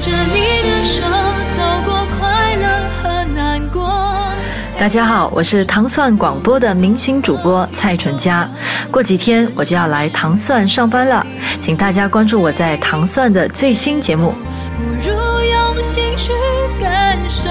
着你的手，走过快乐和难过。大家好，我是糖蒜广播的明星主播蔡淳佳。过几天我就要来糖蒜上班了，请大家关注我在糖蒜的最新节目。不如用心去感受，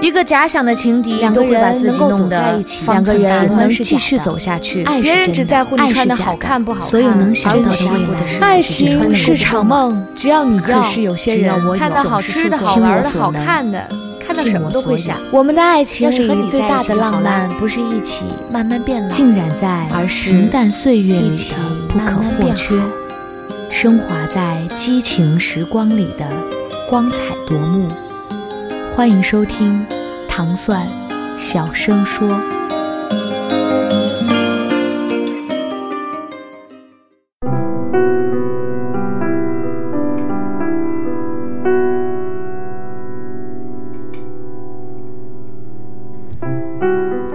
一个假想的情敌，两个都会把自己人能够走弄得在一起，方两个人能继续走下去。爱是别人真的只在乎你穿的好看不好看所有能想到的未来爱情是场梦，只要你要。可是有些人看到好吃的、好玩的、好看的，看到什么都会想。我们的爱情里最大的浪漫不是一起慢慢变老，浸染在而是平淡岁月里的不可或缺好，升华在激情时光里的光彩夺目。欢迎收听《糖蒜小声说》。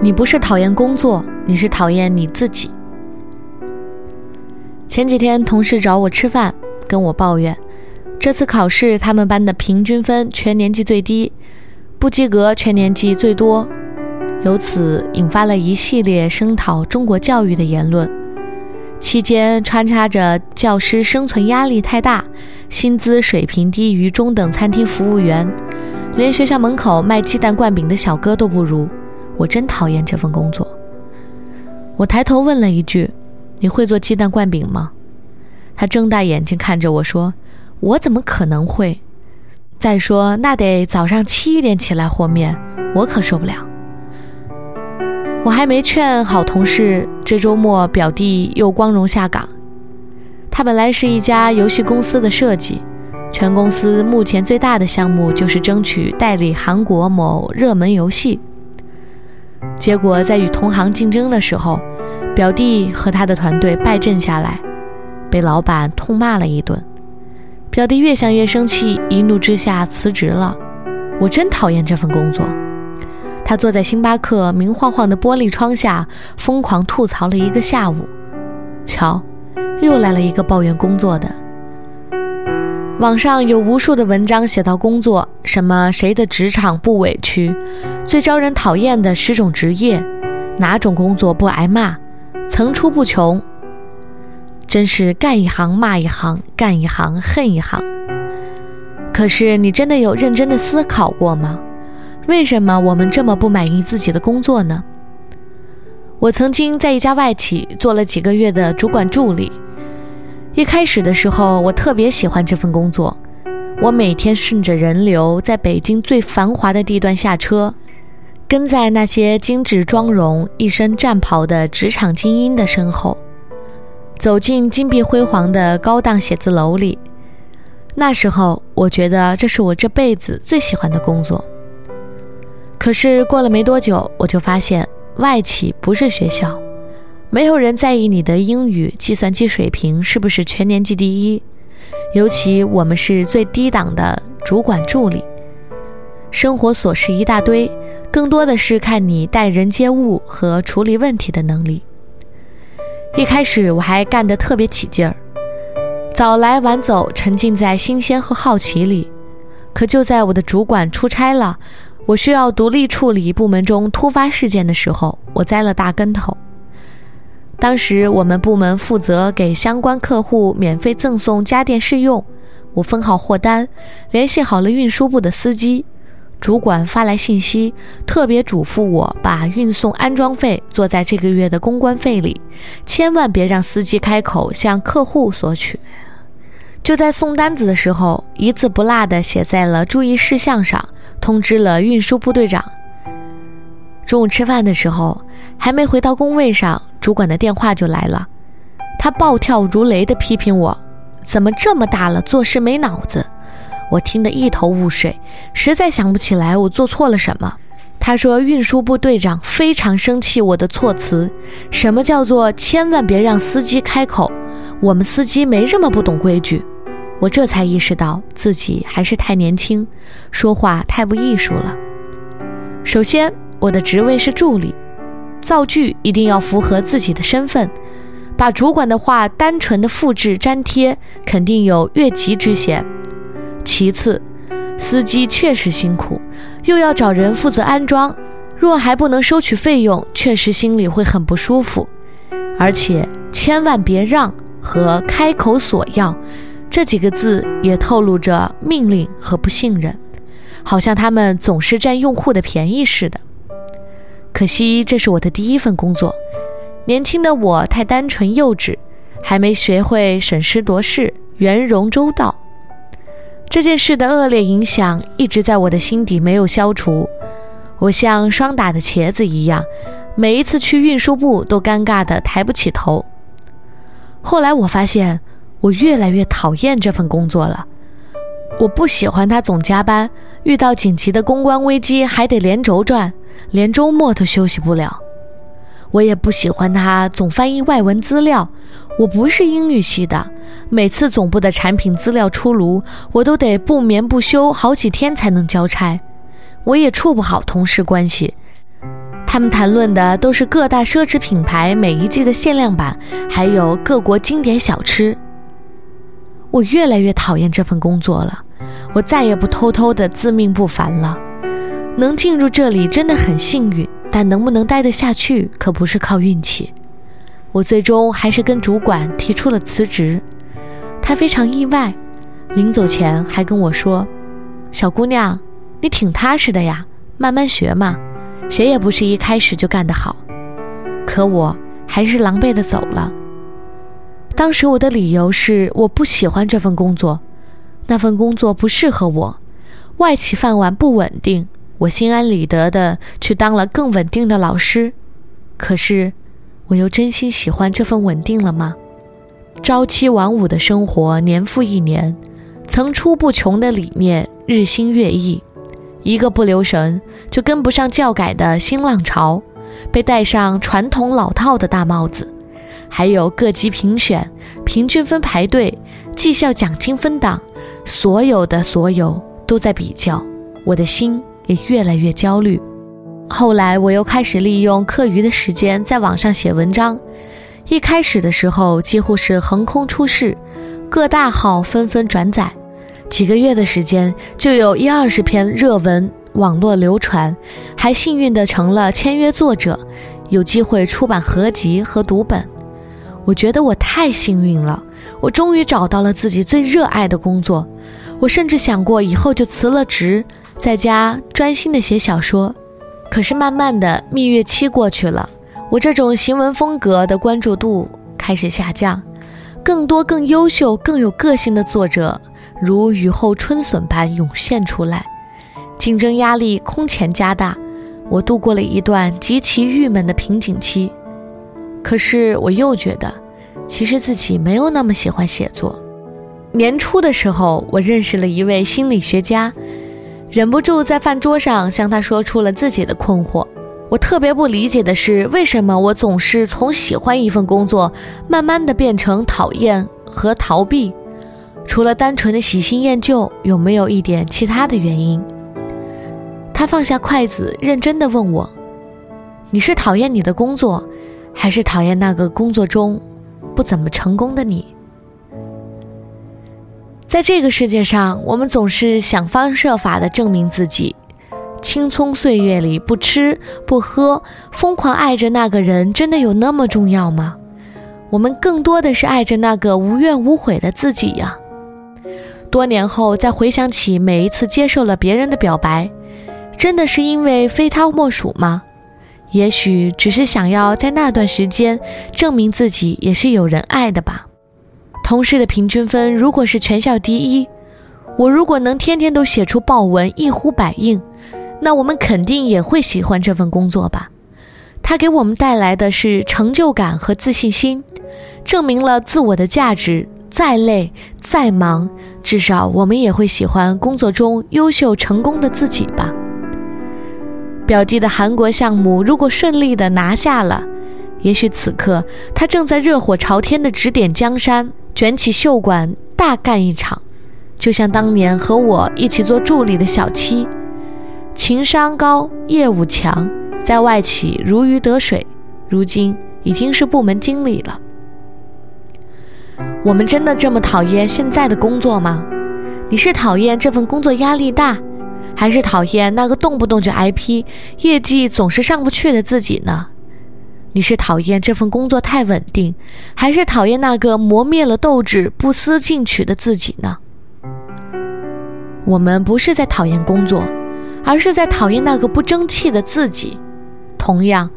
你不是讨厌工作，你是讨厌你自己。前几天同事找我吃饭，跟我抱怨，这次考试他们班的平均分全年级最低，不及格全年级最多，由此引发了一系列声讨中国教育的言论。期间穿插着教师生存压力太大，薪资水平低于中等餐厅服务员，连学校门口卖鸡蛋灌饼的小哥都不如。我真讨厌这份工作。我抬头问了一句：“你会做鸡蛋灌饼吗？”他睁大眼睛看着我说：“我怎么可能会？再说那得早上七点起来和面，我可受不了。”我还没劝好同事，这周末表弟又光荣下岗。他本来是一家游戏公司的设计，全公司目前最大的项目就是争取代理韩国某热门游戏。结果在与同行竞争的时候，表弟和他的团队败阵下来，被老板痛骂了一顿。表弟越想越生气，一怒之下辞职了。我真讨厌这份工作。他坐在星巴克明晃晃的玻璃窗下，疯狂吐槽了一个下午。瞧，又来了一个抱怨工作的。网上有无数的文章写到工作，什么谁的职场不委屈，最招人讨厌的十种职业，哪种工作不挨骂，层出不穷。真是干一行骂一行，干一行恨一行。可是你真的有认真的思考过吗？为什么我们这么不满意自己的工作呢？我曾经在一家外企做了几个月的主管助理。一开始的时候，我特别喜欢这份工作。我每天顺着人流，在北京最繁华的地段下车，跟在那些精致妆容、一身战袍的职场精英的身后，走进金碧辉煌的高档写字楼里。那时候，我觉得这是我这辈子最喜欢的工作。可是过了没多久，我就发现外企不是学校。没有人在意你的英语、计算机水平是不是全年级第一，尤其我们是最低档的主管助理，生活琐事一大堆，更多的是看你待人接物和处理问题的能力。一开始我还干得特别起劲儿，早来晚走，沉浸在新鲜和好奇里。可就在我的主管出差了，我需要独立处理部门中突发事件的时候，我栽了大跟头。当时我们部门负责给相关客户免费赠送家电试用，我分好货单，联系好了运输部的司机，主管发来信息，特别嘱咐我把运送安装费做在这个月的公关费里，千万别让司机开口向客户索取。就在送单子的时候，一字不落地写在了注意事项上，通知了运输部队长。中午吃饭的时候，还没回到工位上，主管的电话就来了。他暴跳如雷地批评我，怎么这么大了做事没脑子？我听得一头雾水，实在想不起来我做错了什么。他说运输部队长非常生气我的措辞，什么叫做千万别让司机开口？我们司机没这么不懂规矩。我这才意识到自己还是太年轻，说话太不艺术了。首先，我的职位是助理，造句一定要符合自己的身份，把主管的话单纯的复制粘贴，肯定有越级之嫌。其次，司机确实辛苦，又要找人负责安装，若还不能收取费用，确实心里会很不舒服。而且千万别让和开口索要这几个字也透露着命令和不信任，好像他们总是占用户的便宜似的。可惜这是我的第一份工作，年轻的我太单纯幼稚，还没学会审时度势、圆融周到。这件事的恶劣影响一直在我的心底没有消除，我像霜打的茄子一样，每一次去运输部都尴尬得抬不起头。后来我发现，我越来越讨厌这份工作了。我不喜欢他总加班，遇到紧急的公关危机还得连轴转。连周末都休息不了，我也不喜欢他总翻译外文资料。我不是英语系的，每次总部的产品资料出炉，我都得不眠不休好几天才能交差。我也处不好同事关系，他们谈论的都是各大奢侈品牌每一季的限量版，还有各国经典小吃。我越来越讨厌这份工作了，我再也不偷偷的自命不凡了。能进入这里真的很幸运，但能不能待得下去可不是靠运气。我最终还是跟主管提出了辞职，他非常意外，临走前还跟我说：“小姑娘，你挺踏实的呀，慢慢学嘛，谁也不是一开始就干得好。”可我还是狼狈的走了。当时我的理由是我不喜欢这份工作，那份工作不适合我，外企饭碗不稳定。我心安理得的去当了更稳定的老师，可是，我又真心喜欢这份稳定了吗？朝七晚五的生活年复一年，层出不穷的理念日新月异，一个不留神就跟不上教改的新浪潮，被戴上传统老套的大帽子，还有各级评选、平均分排队、绩效奖金分档，所有的所有都在比较，我的心。也越来越焦虑。后来，我又开始利用课余的时间在网上写文章。一开始的时候，几乎是横空出世，各大号纷纷转载。几个月的时间，就有一二十篇热文网络流传，还幸运的成了签约作者，有机会出版合集和读本。我觉得我太幸运了，我终于找到了自己最热爱的工作。我甚至想过以后就辞了职。在家专心的写小说，可是慢慢的蜜月期过去了，我这种行文风格的关注度开始下降，更多更优秀、更有个性的作者如雨后春笋般涌现出来，竞争压力空前加大，我度过了一段极其郁闷的瓶颈期。可是我又觉得，其实自己没有那么喜欢写作。年初的时候，我认识了一位心理学家。忍不住在饭桌上向他说出了自己的困惑。我特别不理解的是，为什么我总是从喜欢一份工作，慢慢的变成讨厌和逃避？除了单纯的喜新厌旧，有没有一点其他的原因？他放下筷子，认真的问我：“你是讨厌你的工作，还是讨厌那个工作中不怎么成功的你？”在这个世界上，我们总是想方设法地证明自己。青葱岁月里，不吃不喝，疯狂爱着那个人，真的有那么重要吗？我们更多的是爱着那个无怨无悔的自己呀。多年后再回想起每一次接受了别人的表白，真的是因为非他莫属吗？也许只是想要在那段时间证明自己也是有人爱的吧。同事的平均分如果是全校第一，我如果能天天都写出报文一呼百应，那我们肯定也会喜欢这份工作吧？它给我们带来的是成就感和自信心，证明了自我的价值。再累再忙，至少我们也会喜欢工作中优秀成功的自己吧？表弟的韩国项目如果顺利的拿下了，也许此刻他正在热火朝天的指点江山。卷起袖管大干一场，就像当年和我一起做助理的小七，情商高，业务强，在外企如鱼得水，如今已经是部门经理了。我们真的这么讨厌现在的工作吗？你是讨厌这份工作压力大，还是讨厌那个动不动就挨批、业绩总是上不去的自己呢？你是讨厌这份工作太稳定，还是讨厌那个磨灭了斗志、不思进取的自己呢？我们不是在讨厌工作，而是在讨厌那个不争气的自己。同样，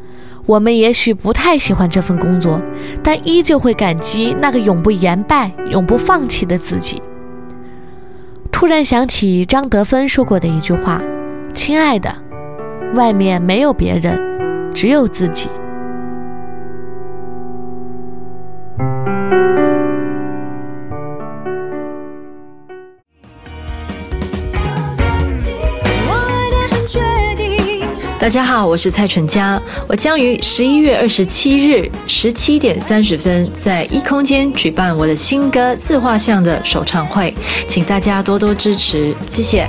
我们也许不太喜欢这份工作，但依旧会感激那个永不言败、永不放弃的自己。突然想起张德芬说过的一句话：“亲爱的，外面没有别人，只有自己。”大家好，我是蔡淳佳，我将于十一月二十七日十七点三十分在一空间举办我的新歌自画像的首唱会，请大家多多支持，谢谢。